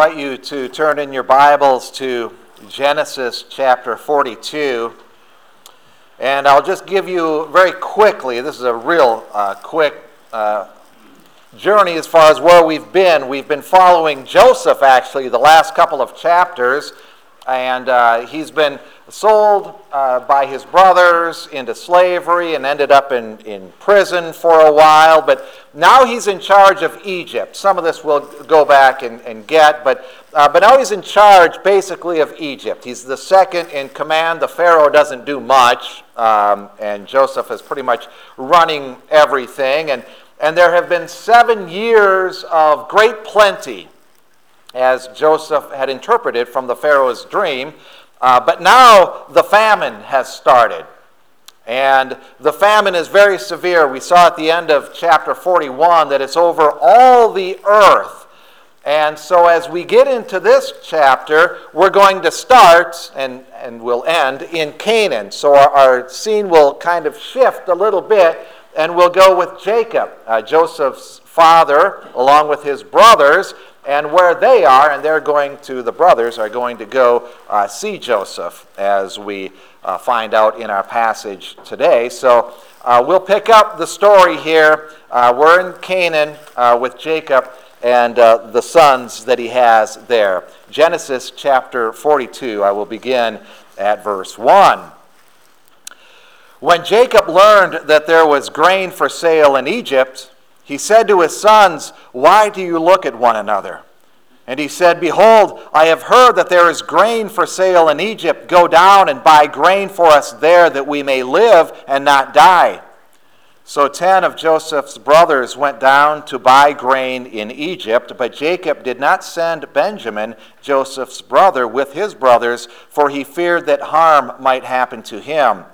invite you to turn in your Bibles to Genesis chapter 42. And I'll just give you very quickly, this is a real uh, quick uh, journey as far as where we've been. We've been following Joseph, actually, the last couple of chapters. And uh, he's been sold uh, by his brothers into slavery and ended up in, in prison for a while. But now he's in charge of Egypt. Some of this we'll go back and, and get, but, uh, but now he's in charge basically of Egypt. He's the second in command. The Pharaoh doesn't do much, um, and Joseph is pretty much running everything. And, and there have been seven years of great plenty, as Joseph had interpreted from the Pharaoh's dream. Uh, but now the famine has started. And the famine is very severe. We saw at the end of chapter 41 that it's over all the earth. And so, as we get into this chapter, we're going to start and, and we'll end in Canaan. So, our, our scene will kind of shift a little bit, and we'll go with Jacob, uh, Joseph's father, along with his brothers and where they are, and they're going to, the brothers are going to go uh, see Joseph, as we uh, find out in our passage today. So uh, we'll pick up the story here. Uh, we're in Canaan uh, with Jacob and uh, the sons that he has there. Genesis chapter 42, I will begin at verse 1. When Jacob learned that there was grain for sale in Egypt, he said to his sons, Why do you look at one another? And he said, Behold, I have heard that there is grain for sale in Egypt. Go down and buy grain for us there, that we may live and not die. So ten of Joseph's brothers went down to buy grain in Egypt, but Jacob did not send Benjamin, Joseph's brother, with his brothers, for he feared that harm might happen to him.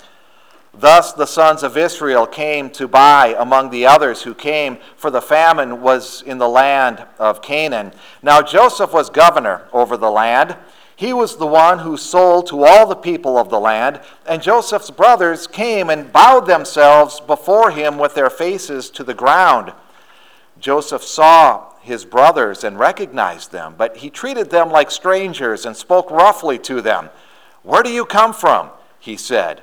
Thus the sons of Israel came to buy among the others who came, for the famine was in the land of Canaan. Now Joseph was governor over the land. He was the one who sold to all the people of the land, and Joseph's brothers came and bowed themselves before him with their faces to the ground. Joseph saw his brothers and recognized them, but he treated them like strangers and spoke roughly to them. Where do you come from? he said.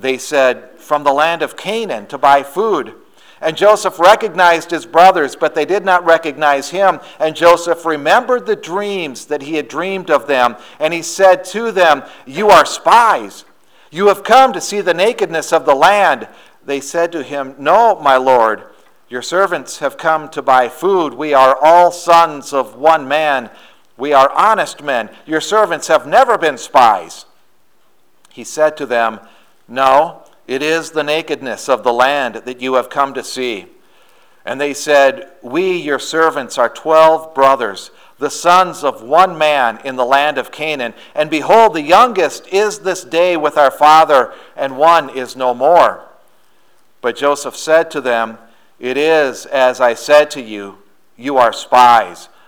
They said, From the land of Canaan to buy food. And Joseph recognized his brothers, but they did not recognize him. And Joseph remembered the dreams that he had dreamed of them. And he said to them, You are spies. You have come to see the nakedness of the land. They said to him, No, my lord. Your servants have come to buy food. We are all sons of one man. We are honest men. Your servants have never been spies. He said to them, no, it is the nakedness of the land that you have come to see. And they said, We, your servants, are twelve brothers, the sons of one man in the land of Canaan. And behold, the youngest is this day with our father, and one is no more. But Joseph said to them, It is as I said to you, you are spies.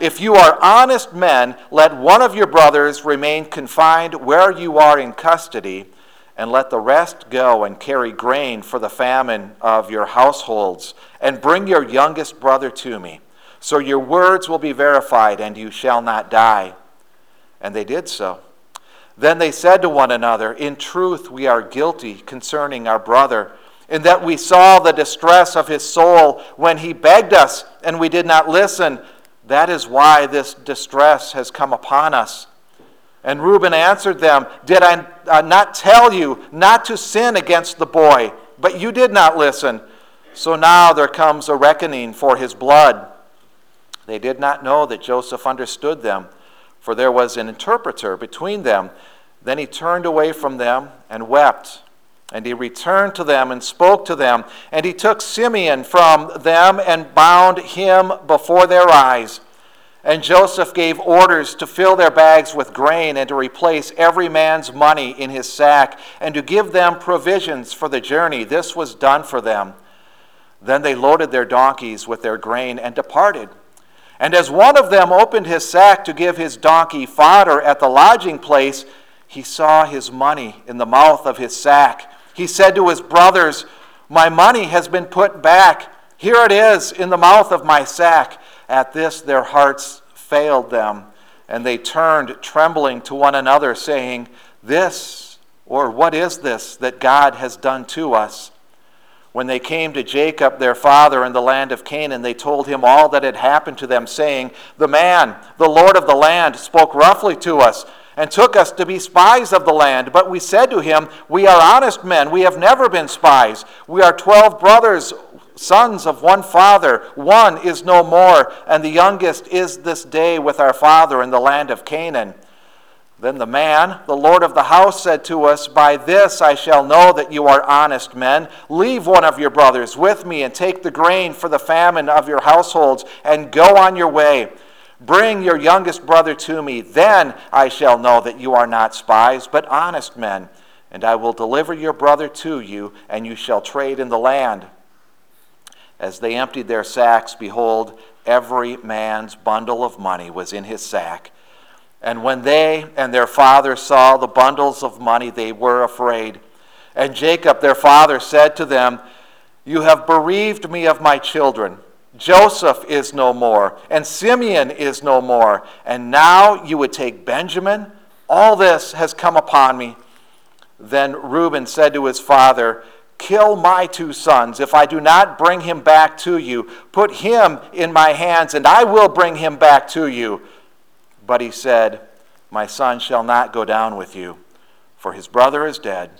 If you are honest men, let one of your brothers remain confined where you are in custody, and let the rest go and carry grain for the famine of your households, and bring your youngest brother to me. So your words will be verified, and you shall not die. And they did so. Then they said to one another, In truth, we are guilty concerning our brother, in that we saw the distress of his soul when he begged us, and we did not listen that is why this distress has come upon us. And Reuben answered them, Did I not tell you not to sin against the boy? But you did not listen. So now there comes a reckoning for his blood. They did not know that Joseph understood them, for there was an interpreter between them. Then he turned away from them and wept. And he returned to them and spoke to them. And he took Simeon from them and bound him before their eyes. And Joseph gave orders to fill their bags with grain and to replace every man's money in his sack and to give them provisions for the journey. This was done for them. Then they loaded their donkeys with their grain and departed. And as one of them opened his sack to give his donkey fodder at the lodging place, he saw his money in the mouth of his sack. He said to his brothers, My money has been put back. Here it is in the mouth of my sack. At this, their hearts failed them, and they turned trembling to one another, saying, This, or what is this that God has done to us? When they came to Jacob, their father, in the land of Canaan, they told him all that had happened to them, saying, The man, the Lord of the land, spoke roughly to us and took us to be spies of the land. But we said to him, We are honest men. We have never been spies. We are twelve brothers, sons of one father. One is no more, and the youngest is this day with our father in the land of Canaan. Then the man, the Lord of the house, said to us, By this I shall know that you are honest men. Leave one of your brothers with me and take the grain for the famine of your households and go on your way. Bring your youngest brother to me. Then I shall know that you are not spies, but honest men. And I will deliver your brother to you, and you shall trade in the land. As they emptied their sacks, behold, every man's bundle of money was in his sack. And when they and their father saw the bundles of money, they were afraid. And Jacob, their father, said to them, You have bereaved me of my children. Joseph is no more, and Simeon is no more. And now you would take Benjamin? All this has come upon me. Then Reuben said to his father, Kill my two sons if I do not bring him back to you. Put him in my hands, and I will bring him back to you. But he said, My son shall not go down with you, for his brother is dead,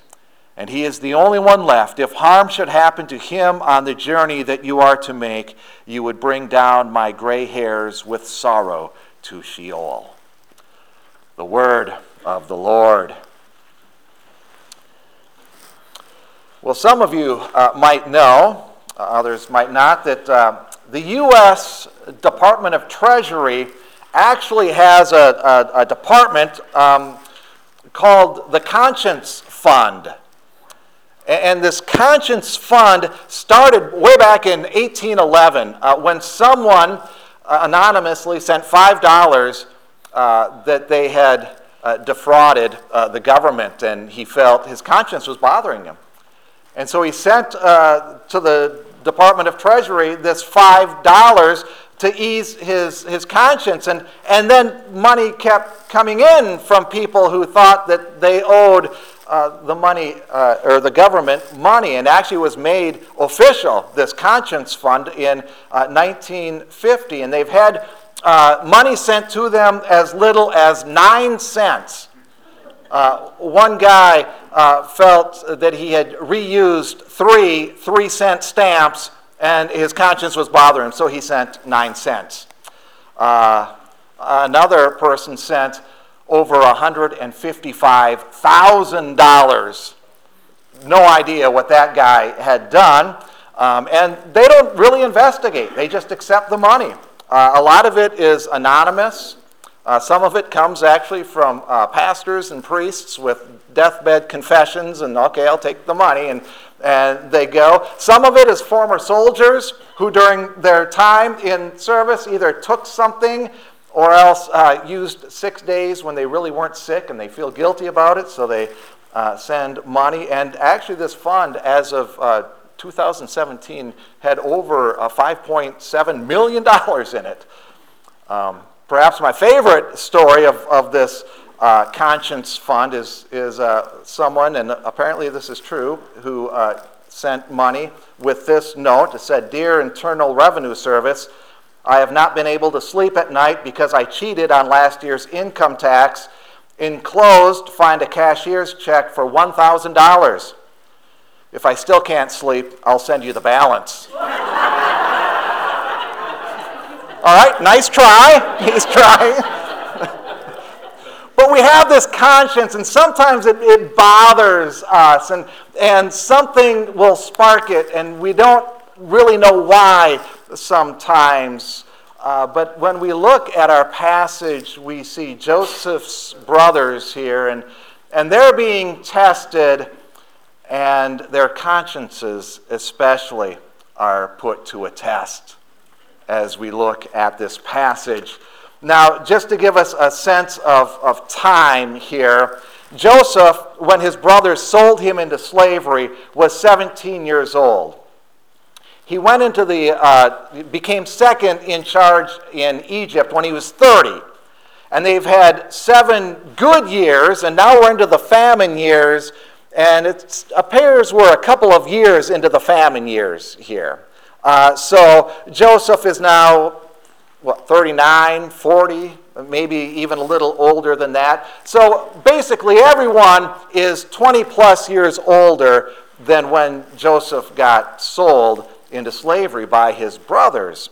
and he is the only one left. If harm should happen to him on the journey that you are to make, you would bring down my gray hairs with sorrow to Sheol. The word of the Lord. Well, some of you uh, might know, uh, others might not, that uh, the U.S. Department of Treasury actually has a, a, a department um, called the Conscience Fund. And this Conscience Fund started way back in 1811 uh, when someone uh, anonymously sent $5 uh, that they had uh, defrauded uh, the government, and he felt his conscience was bothering him. And so he sent uh, to the Department of Treasury this $5 to ease his, his conscience. And, and then money kept coming in from people who thought that they owed uh, the money, uh, or the government money, and actually was made official, this conscience fund, in uh, 1950. And they've had uh, money sent to them as little as nine cents. Uh, one guy felt that he had reused three three cent stamps and his conscience was bothering him, so he sent nine cents. Another person sent over $155,000. No idea what that guy had done. Um, and they don't really investigate, they just accept the money. Uh, a lot of it is anonymous. Uh, some of it comes actually from uh, pastors and priests with deathbed confessions, and okay, I'll take the money. And and they go. Some of it is former soldiers who, during their time in service, either took something or else uh, used six days when they really weren't sick and they feel guilty about it, so they uh, send money. And actually, this fund, as of uh, 2017, had over uh, $5.7 million in it. Um, perhaps my favorite story of, of this uh, conscience fund is, is uh, someone, and apparently this is true, who sent money with this note. It said, Dear Internal Revenue Service, I have not been able to sleep at night because I cheated on last year's income tax. Enclosed, find a cashier's check for $1,000. If I still can't sleep, I'll send you the balance. All right, nice try. He's trying. But we have this conscience, and sometimes it, it bothers us, and, and something will spark it, and we don't really know why sometimes. Uh, but when we look at our passage, we see Joseph's brothers here, and, and they're being tested, and their consciences, especially, are put to a test as we look at this passage. Now, just to give us a sense of, of time here, Joseph, when his brothers sold him into slavery, was 17 years old. He went into the, uh, became second in charge in Egypt when he was 30. And they've had seven good years, and now we're into the famine years, and it appears we're a couple of years into the famine years here. Uh, so Joseph is now, what, 39, 40, maybe even a little older than that. So basically, everyone is 20 plus years older than when Joseph got sold into slavery by his brothers.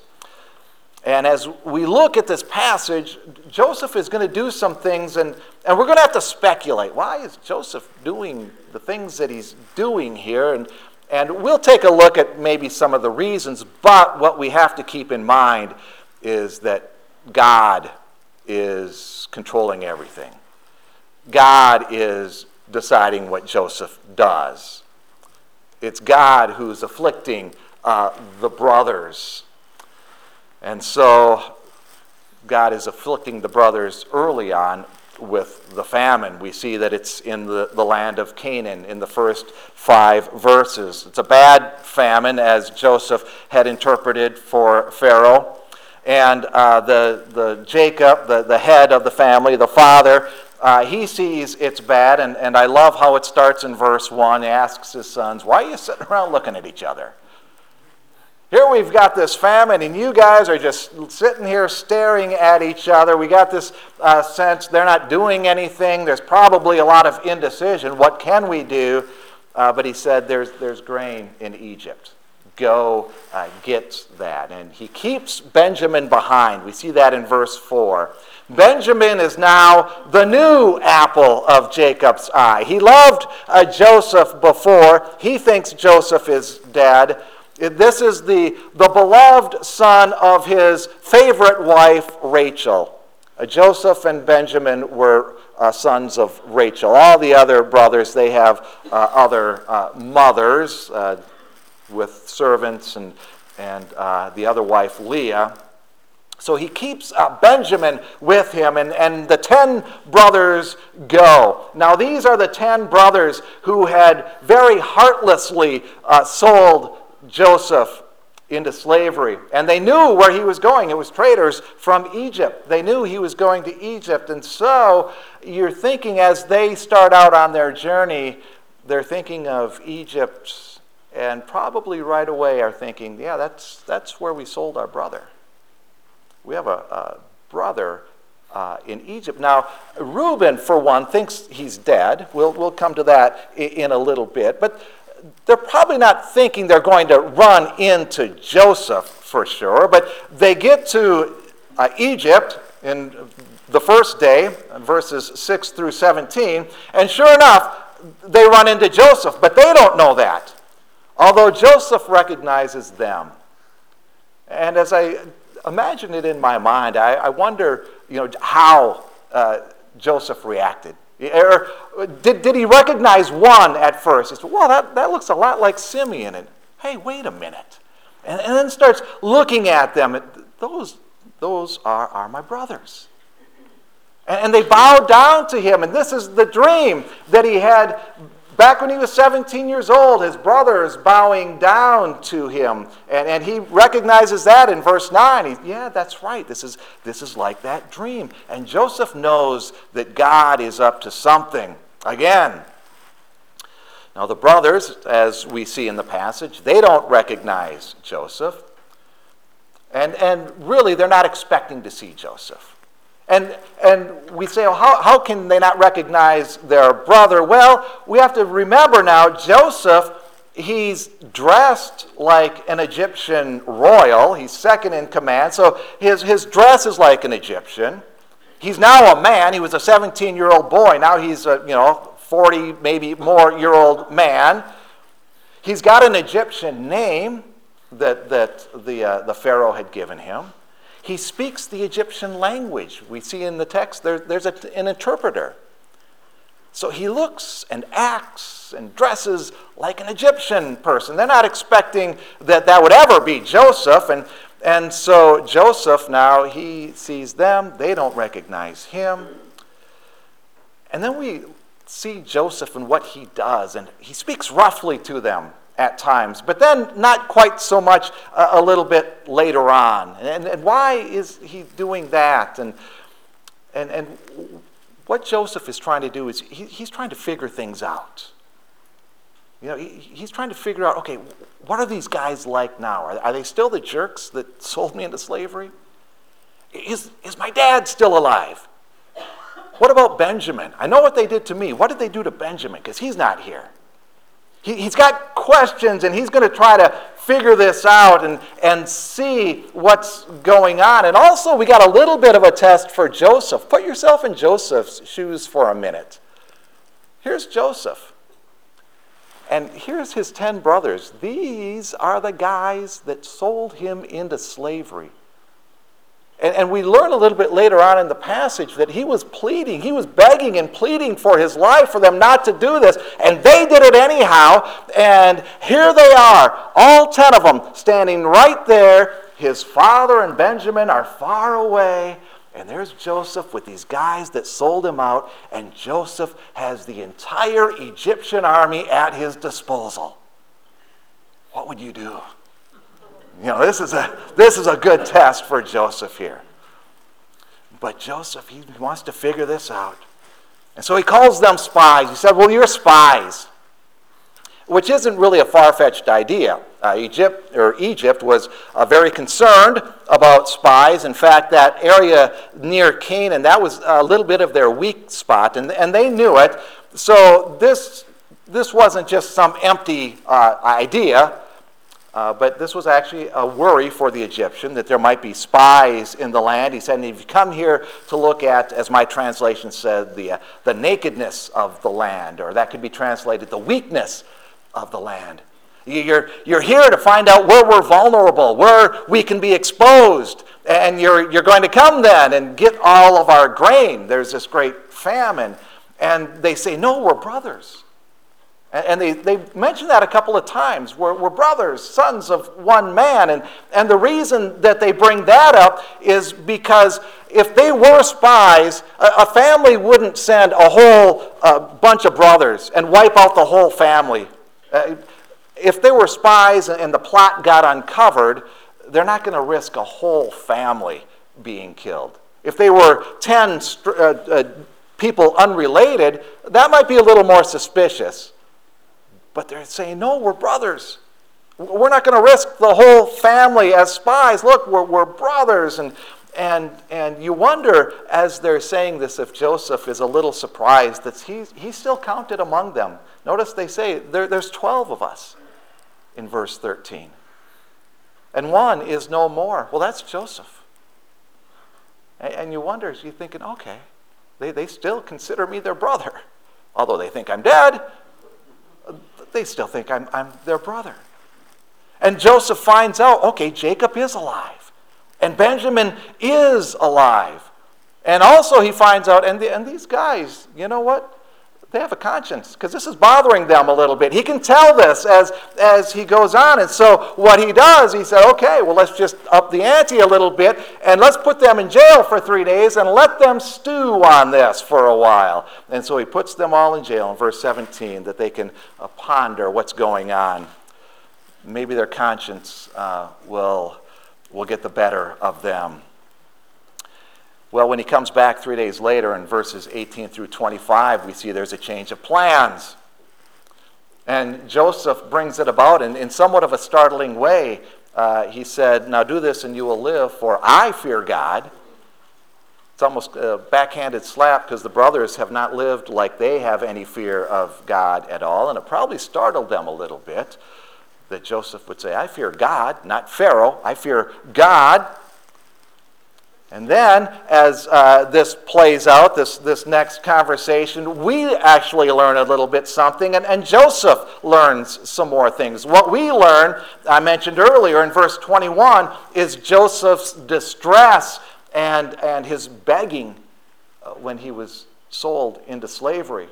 And as we look at this passage, Joseph is going to do some things, and, and we're going to have to speculate. Why is Joseph doing the things that he's doing here? And, and we'll take a look at maybe some of the reasons, but what we have to keep in mind is that God is controlling everything. God is deciding what Joseph does. It's God who's afflicting uh, the brothers. And so God is afflicting the brothers early on with the famine. We see that it's in the, the land of Canaan in the first five verses. It's a bad famine, as Joseph had interpreted for Pharaoh. And uh, the, the Jacob, the, the head of the family, the father, uh, he sees it's bad, and, and I love how it starts in verse 1. He asks his sons, Why are you sitting around looking at each other? Here we've got this famine, and you guys are just sitting here staring at each other. We got this uh, sense they're not doing anything. There's probably a lot of indecision. What can we do? Uh, but he said, there's, there's grain in Egypt go uh, get that. And he keeps Benjamin behind. We see that in verse 4. Benjamin is now the new apple of Jacob's eye. He loved uh, Joseph before. He thinks Joseph is dead. This is the, the beloved son of his favorite wife, Rachel. Uh, Joseph and Benjamin were uh, sons of Rachel. All the other brothers, they have uh, other uh, mothers with servants and, and uh, the other wife, Leah. So he keeps uh, Benjamin with him, and, and the ten brothers go. Now, these are the ten brothers who had very heartlessly uh, sold Joseph into slavery. And they knew where he was going. It was traders from Egypt. They knew he was going to Egypt. And so you're thinking as they start out on their journey, they're thinking of Egypt and probably right away are thinking, yeah, that's, that's where we sold our brother. We have a, a brother uh, in Egypt. Now, Reuben, for one, thinks he's dead. We'll, we'll come to that in, in a little bit. But they're probably not thinking they're going to run into Joseph for sure. But they get to uh, Egypt in the first day, verses 6 through 17, and sure enough, they run into Joseph, but they don't know that. Although Joseph recognizes them. And as I imagine it in my mind, I, I wonder you know, how uh, Joseph reacted. Or did, did he recognize one at first? He said, Well, that, that looks a lot like Simeon. And hey, wait a minute. And, and then starts looking at them. Those, those are, are my brothers. And, and they bow down to him. And this is the dream that he had Back when he was 17 years old, his brother is bowing down to him. And, and he recognizes that in verse 9. He, yeah, that's right. This is, this is like that dream. And Joseph knows that God is up to something. Again, now the brothers, as we see in the passage, they don't recognize Joseph. And, and really, they're not expecting to see Joseph. And, and we say, well, how, how can they not recognize their brother? Well, we have to remember now, Joseph, he's dressed like an Egyptian royal. He's second in command. So his, his dress is like an Egyptian. He's now a man. He was a 17 year old boy. Now he's a, you know, 40, maybe more year old man. He's got an Egyptian name that, that the, uh, the Pharaoh had given him. He speaks the Egyptian language. We see in the text there, there's a, an interpreter. So he looks and acts and dresses like an Egyptian person. They're not expecting that that would ever be Joseph. And, and so Joseph now, he sees them, they don't recognize him. And then we see Joseph and what he does, and he speaks roughly to them at times, but then not quite so much uh, a little bit later on. And, and why is he doing that? And, and, and what Joseph is trying to do is he, he's trying to figure things out. You know, he, he's trying to figure out okay, what are these guys like now? Are, are they still the jerks that sold me into slavery? Is, is my dad still alive? What about Benjamin? I know what they did to me. What did they do to Benjamin? Because he's not here. He, he's got questions and he's going to try to figure this out and, and see what's going on. And also, we got a little bit of a test for Joseph. Put yourself in Joseph's shoes for a minute. Here's Joseph. And here's his 10 brothers. These are the guys that sold him into slavery. And, and we learn a little bit later on in the passage that he was pleading, he was begging and pleading for his life for them not to do this. And they did it anyhow. And here they are, all 10 of them, standing right there. His father and Benjamin are far away. And there's Joseph with these guys that sold him out, and Joseph has the entire Egyptian army at his disposal. What would you do? You know, this is a, this is a good test for Joseph here. But Joseph, he wants to figure this out. And so he calls them spies. He said, Well, you're spies, which isn't really a far fetched idea. Uh, Egypt, or Egypt was uh, very concerned about spies. In fact, that area near Canaan, that was a little bit of their weak spot, and, and they knew it. So this, this wasn't just some empty uh, idea. Uh, but this was actually a worry for the Egyptian that there might be spies in the land. He said, if you come here to look at, as my translation said, the, uh, the nakedness of the land, or that could be translated the weakness of the land. You're, you're here to find out where we're vulnerable, where we can be exposed. And you're, you're going to come then and get all of our grain. There's this great famine. And they say, No, we're brothers. And they, they mention that a couple of times. We're, we're brothers, sons of one man. And, and the reason that they bring that up is because if they were spies, a, a family wouldn't send a whole uh, bunch of brothers and wipe out the whole family. Uh, if they were spies and the plot got uncovered, they're not going to risk a whole family being killed. If they were 10 uh, uh, people unrelated, that might be a little more suspicious. But they're saying, no, we're brothers. We're not going to risk the whole family as spies. Look, we're, we're brothers. And, and, and you wonder, as they're saying this, if Joseph is a little surprised that he's, he's still counted among them. Notice they say, there, there's 12 of us in verse 13. And one is no more. Well, that's Joseph. And, and you wonder, you're thinking, okay, they, they still consider me their brother. Although they think I'm dead, they still think I'm, I'm their brother. And Joseph finds out okay, Jacob is alive, and Benjamin is alive. And also, he finds out, and, the, and these guys, you know what? They have a conscience because this is bothering them a little bit. He can tell this as, as he goes on. And so, what he does, he said, okay, well, let's just up the ante a little bit and let's put them in jail for three days and let them stew on this for a while. And so, he puts them all in jail in verse 17 that they can uh, ponder what's going on. Maybe their conscience uh, will, will get the better of them. Well, when he comes back three days later in verses 18 through 25, we see there's a change of plans. And Joseph brings it about in, in somewhat of a startling way. Uh, he said, Now do this and you will live, for I fear God. It's almost a backhanded slap because the brothers have not lived like they have any fear of God at all. And it probably startled them a little bit that Joseph would say, I fear God, not Pharaoh. I fear God And then, as uh, this plays out, this, this next conversation, we actually learn a little bit something, and, and Joseph learns some more things. What we learn, I mentioned earlier in verse 21, is Joseph's distress and, and his begging uh, when he was sold into slavery.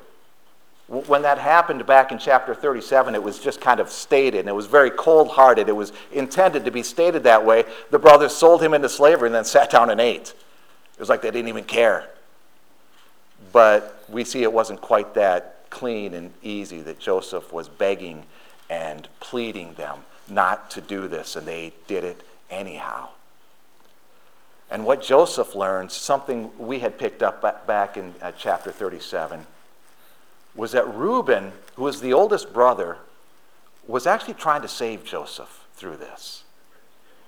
When that happened back in chapter 37, it was just kind of stated, and it was very cold hearted. It was intended to be stated that way. The brothers sold him into slavery and then sat down and ate. It was like they didn't even care. But we see it wasn't quite that clean and easy that Joseph was begging and pleading them not to do this, and they did it anyhow. And what Joseph learned, something we had picked up back in uh, chapter 37 was that Reuben, who was the oldest brother, was actually trying to save Joseph through this.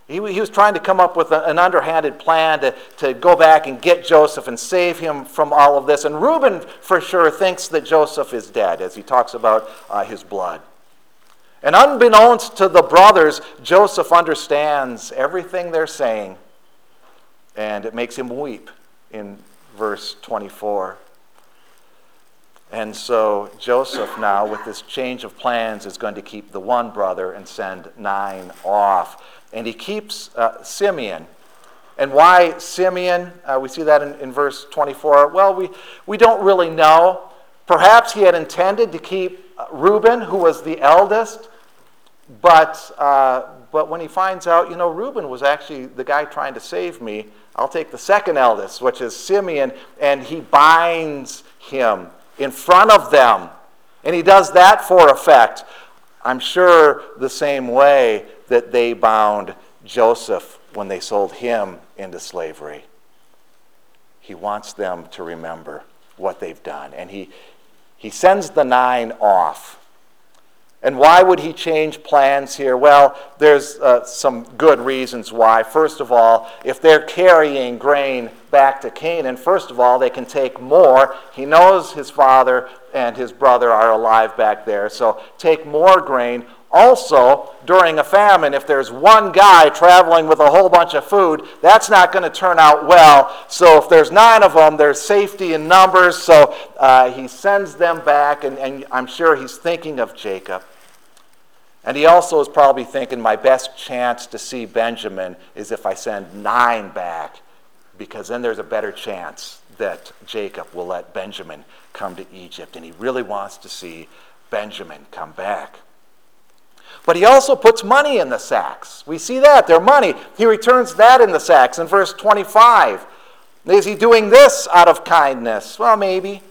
He, he was trying to come up with a, an underhanded plan to, to go back and get Joseph and save him from all of this. And Reuben, for sure, thinks that Joseph is dead as he talks about uh, his blood. And unbeknownst to the brothers, Joseph understands everything they're saying, and it makes him weep in verse 24. And so Joseph now, with this change of plans, is going to keep the one brother and send nine off. And he keeps uh, Simeon. And why Simeon? Uh, we see that in, in verse 24. Well, we, we don't really know. Perhaps he had intended to keep uh, Reuben, who was the eldest, but, uh, but when he finds out, you know, Reuben was actually the guy trying to save me, I'll take the second eldest, which is Simeon, and he binds him in front of them. And he does that for effect. I'm sure the same way that they bound Joseph when they sold him into slavery. He wants them to remember what they've done. And he, he sends the nine off. And why would he change plans here? Well, there's uh, some good reasons why. First of all, if they're carrying grain back to Canaan, first of all, they can take more. He knows his father and his brother are alive back there, so take more grain. Also, during a famine, if there's one guy traveling with a whole bunch of food, that's not going to turn out well. So, if there's nine of them, there's safety in numbers. So, uh, he sends them back, and, and I'm sure he's thinking of Jacob. And he also is probably thinking, my best chance to see Benjamin is if I send nine back, because then there's a better chance that Jacob will let Benjamin come to Egypt. And he really wants to see Benjamin come back. But he also puts money in the sacks. We see that, their money. He returns that in the sacks in verse 25. Is he doing this out of kindness? Well, maybe.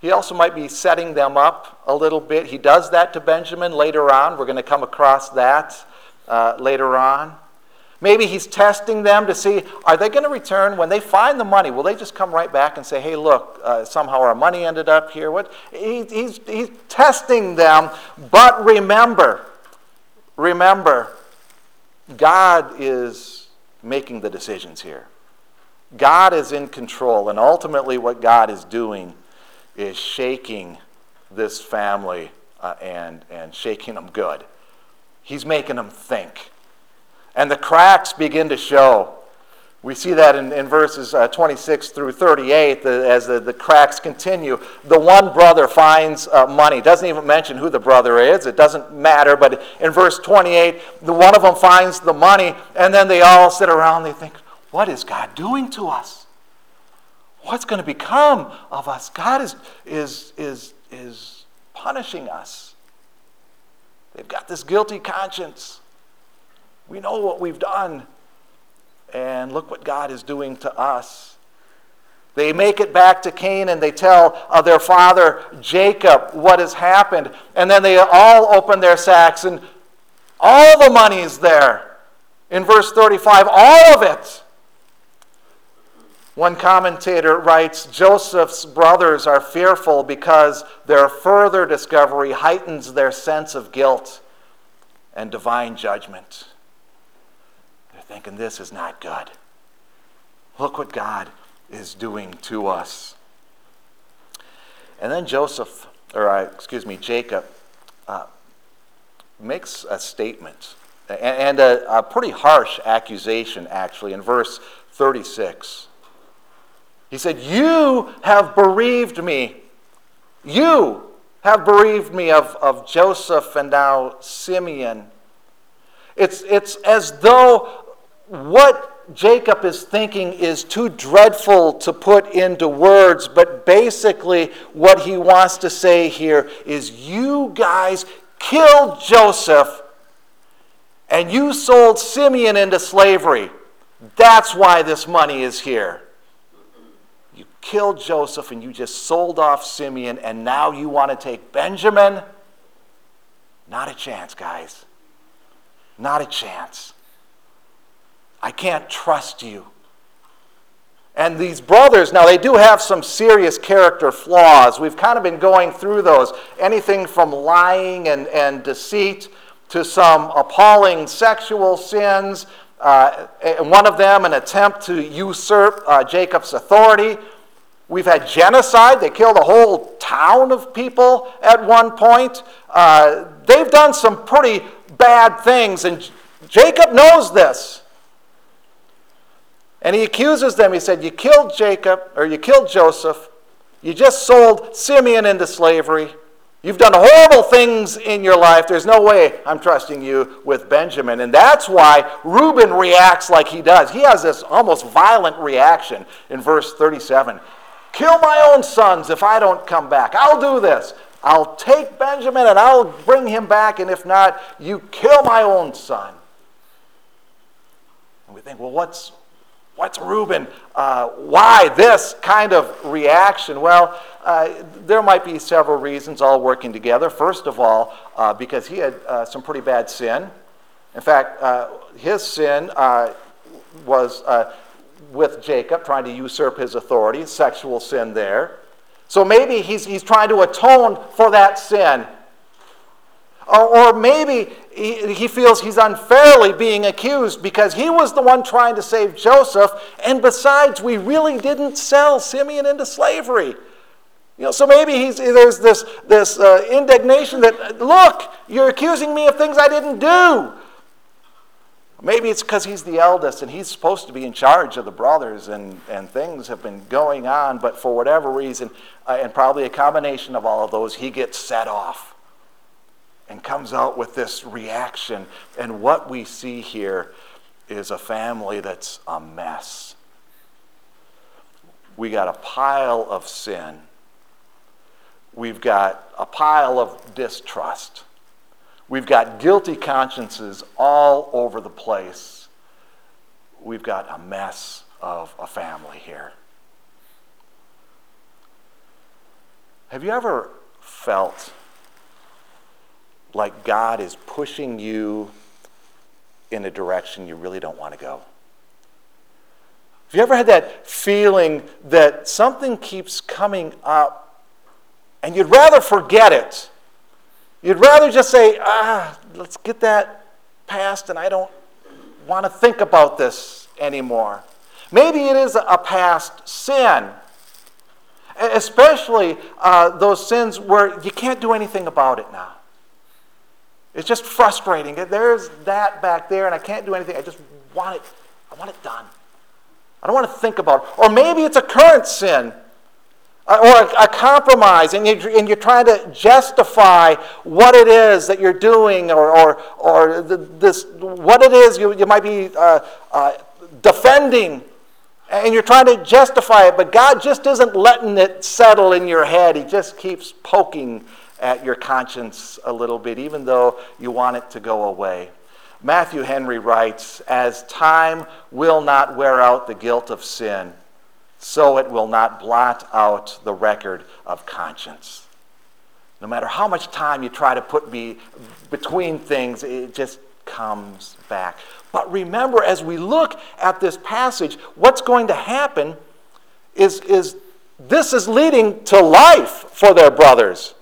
He also might be setting them up a little bit. He does that to Benjamin later on. We're going to come across that uh, later on. Maybe he's testing them to see are they going to return when they find the money? Will they just come right back and say, "Hey, look, uh, somehow our money ended up here"? What? He, he's he's testing them, but remember, remember, God is making the decisions here. God is in control, and ultimately, what God is doing is shaking this family uh, and, and shaking them good. He's making them think. And the cracks begin to show. We see that in, in verses uh, 26 through 38 the, as the, the cracks continue. The one brother finds uh, money. Doesn't even mention who the brother is. It doesn't matter. But in verse 28, the one of them finds the money, and then they all sit around. They think, What is God doing to us? What's going to become of us? God is, is, is, is punishing us. They've got this guilty conscience. We know what we've done. And look what God is doing to us. They make it back to Canaan. They tell uh, their father Jacob what has happened. And then they all open their sacks, and all the money is there. In verse 35, all of it. One commentator writes Joseph's brothers are fearful because their further discovery heightens their sense of guilt and divine judgment. They're thinking, this is not good. Look what God is doing to us. And then Joseph, or uh, excuse me, Jacob, uh, makes a statement and a, a pretty harsh accusation, actually, in verse 36. He said, You have bereaved me. You have bereaved me of, of Joseph and now Simeon. It's, it's as though what Jacob is thinking is too dreadful to put into words, but basically what he wants to say here is you guys killed Joseph and you sold Simeon into slavery. That's why this money is here. Killed Joseph and you just sold off Simeon, and now you want to take Benjamin? Not a chance, guys. Not a chance. I can't trust you. And these brothers, now they do have some serious character flaws. We've kind of been going through those. Anything from lying and, and deceit to some appalling sexual sins. Uh, and one of them, an attempt to usurp uh, Jacob's authority. We've had genocide. They killed a whole town of people at one point. Uh, they've done some pretty bad things, and Jacob knows this. And he accuses them. He said, You killed Jacob, or you killed Joseph. You just sold Simeon into slavery. You've done horrible things in your life. There's no way I'm trusting you with Benjamin. And that's why Reuben reacts like he does. He has this almost violent reaction in verse 37 Kill my own sons if I don't come back. I'll do this. I'll take Benjamin and I'll bring him back. And if not, you kill my own son. And we think, well, what's, What's Reuben? Uh, why this kind of reaction? Well, uh, there might be several reasons all working together. First of all, uh, because he had uh, some pretty bad sin. In fact, uh, his sin uh, was with Jacob, trying to usurp his authority, sexual sin there. So maybe he's, he's trying to atone for that sin or, or maybe he, he feels he's unfairly being accused because he was the one trying to save Joseph, and besides, we really didn't sell Simeon into slavery. You know, so maybe he's, there's this, this uh, indignation that, look, you're accusing me of things I didn't do. Maybe it's because he's the eldest and he's supposed to be in charge of the brothers and, and things have been going on, but for whatever reason, uh, and probably a combination of all of those, he gets set off and comes out with this reaction. And what we see here is a family that's a mess. We got a pile of sin. We've got a pile of distrust. We've got guilty consciences all over the place. We've got a mess of a family here. Have you ever felt like God is pushing you in a direction you really don't want to go. Have you ever had that feeling that something keeps coming up and you'd rather forget it? You'd rather just say, ah, let's get that past and I don't want to think about this anymore. Maybe it is a past sin, especially uh, those sins where you can't do anything about it now. It's just frustrating. There's that back there, and I can't do anything. I just want it. I want it done. I don't want to think about it. Or maybe it's a current sin or a, compromise, and, you, and you're trying to justify what it is that you're doing or, or, or this, what it is you, you might be uh, uh, defending. And you're trying to justify it, but God just isn't letting it settle in your head. He just keeps poking at your conscience a little bit, even though you want it to go away. Matthew Henry writes As time will not wear out the guilt of sin, so it will not blot out the record of conscience. No matter how much time you try to put me between things, it just comes back. But remember, as we look at this passage, what's going to happen is, is this is leading to life for their brothers.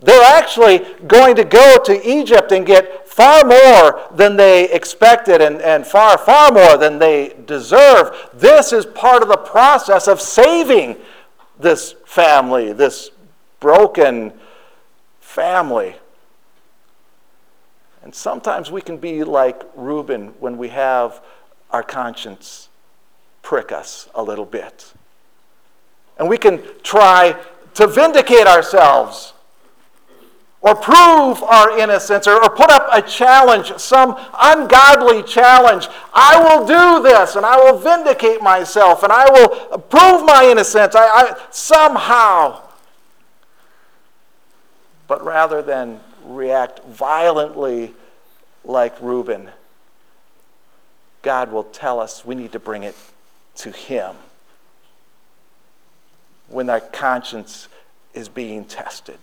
They're actually going to go to Egypt and get far more than they expected and, and far, far more than they deserve. This is part of the process of saving this family, this broken family. And sometimes we can be like Reuben when we have our conscience prick us a little bit. And we can try to vindicate ourselves or prove our innocence or, or, put up a challenge, some ungodly challenge. I will do this and I will vindicate myself and I will prove my innocence I, I, somehow. But rather than react violently like Reuben, God will tell us we need to bring it to Him when our conscience is being tested.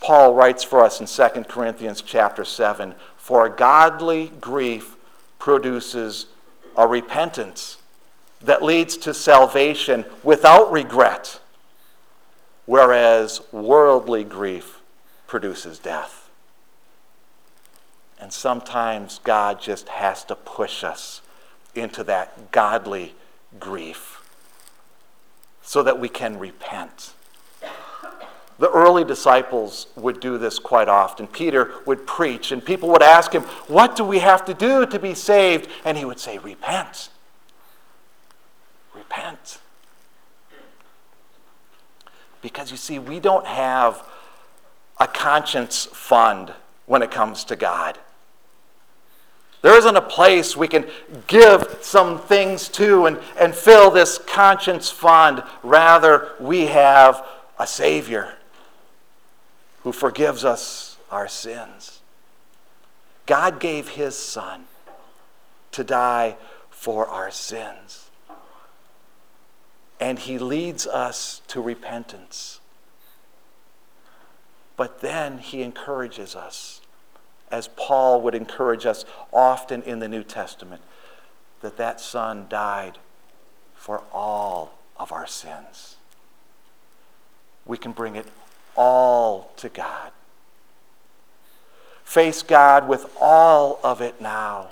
Paul writes for us in 2 Corinthians chapter 7 For a godly grief produces a repentance that leads to salvation without regret, whereas worldly grief produces death. And sometimes God just has to push us into that godly grief so that we can repent. The early disciples would do this quite often. Peter would preach, and people would ask him, What do we have to do to be saved? And he would say, Repent. Repent. Because you see, we don't have a conscience fund when it comes to God. There isn't a place we can give some things to and, and fill this conscience fund. Rather, we have a Savior who forgives us our sins. God gave his Son to die for our sins. And he leads us to repentance. But then he encourages us, as Paul would encourage us often in the New Testament, that that Son died for all of our sins. We can bring it all to God. Face God with all of it now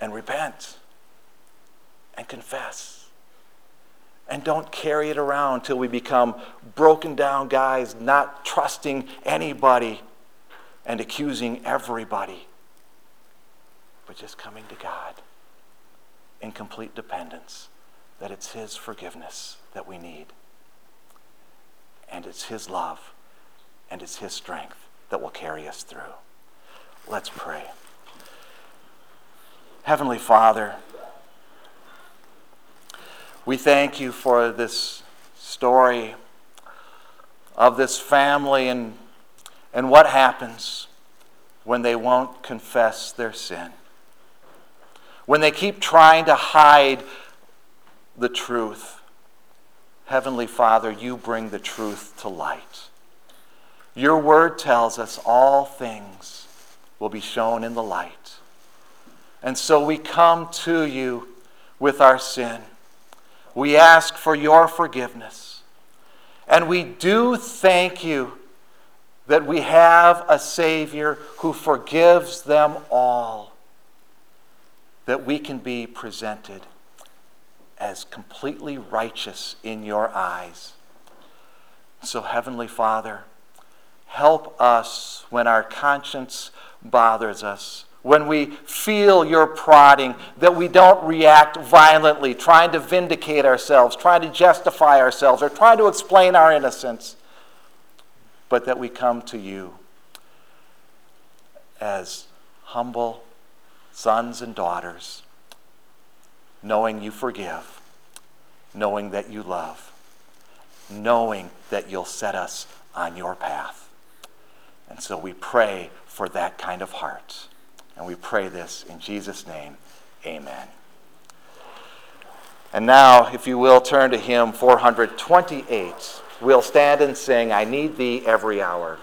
and repent and confess. And don't carry it around till we become broken down guys, not trusting anybody and accusing everybody, but just coming to God in complete dependence that it's His forgiveness that we need and it's His love and it's His strength that will carry us through. Let's pray. Heavenly Father, we thank you for this story of this family and, and what happens when they won't confess their sin. When they keep trying to hide the truth. Heavenly Father, you bring the truth to light. Your word tells us all things will be shown in the light. And so we come to you with our sin. We ask for your forgiveness. And we do thank you that we have a Savior who forgives them all, that we can be presented as completely righteous in your eyes. So, Heavenly Father, help us when our conscience bothers us, when we feel your prodding, that we don't react violently, trying to vindicate ourselves, trying to justify ourselves, or trying to explain our innocence, but that we come to you as humble sons and daughters knowing you forgive, knowing that you love, knowing that you'll set us on your path. And so we pray for that kind of heart. And we pray this in Jesus' name. Amen. And now, if you will, turn to hymn 428. We'll stand and sing, I Need Thee Every Hour.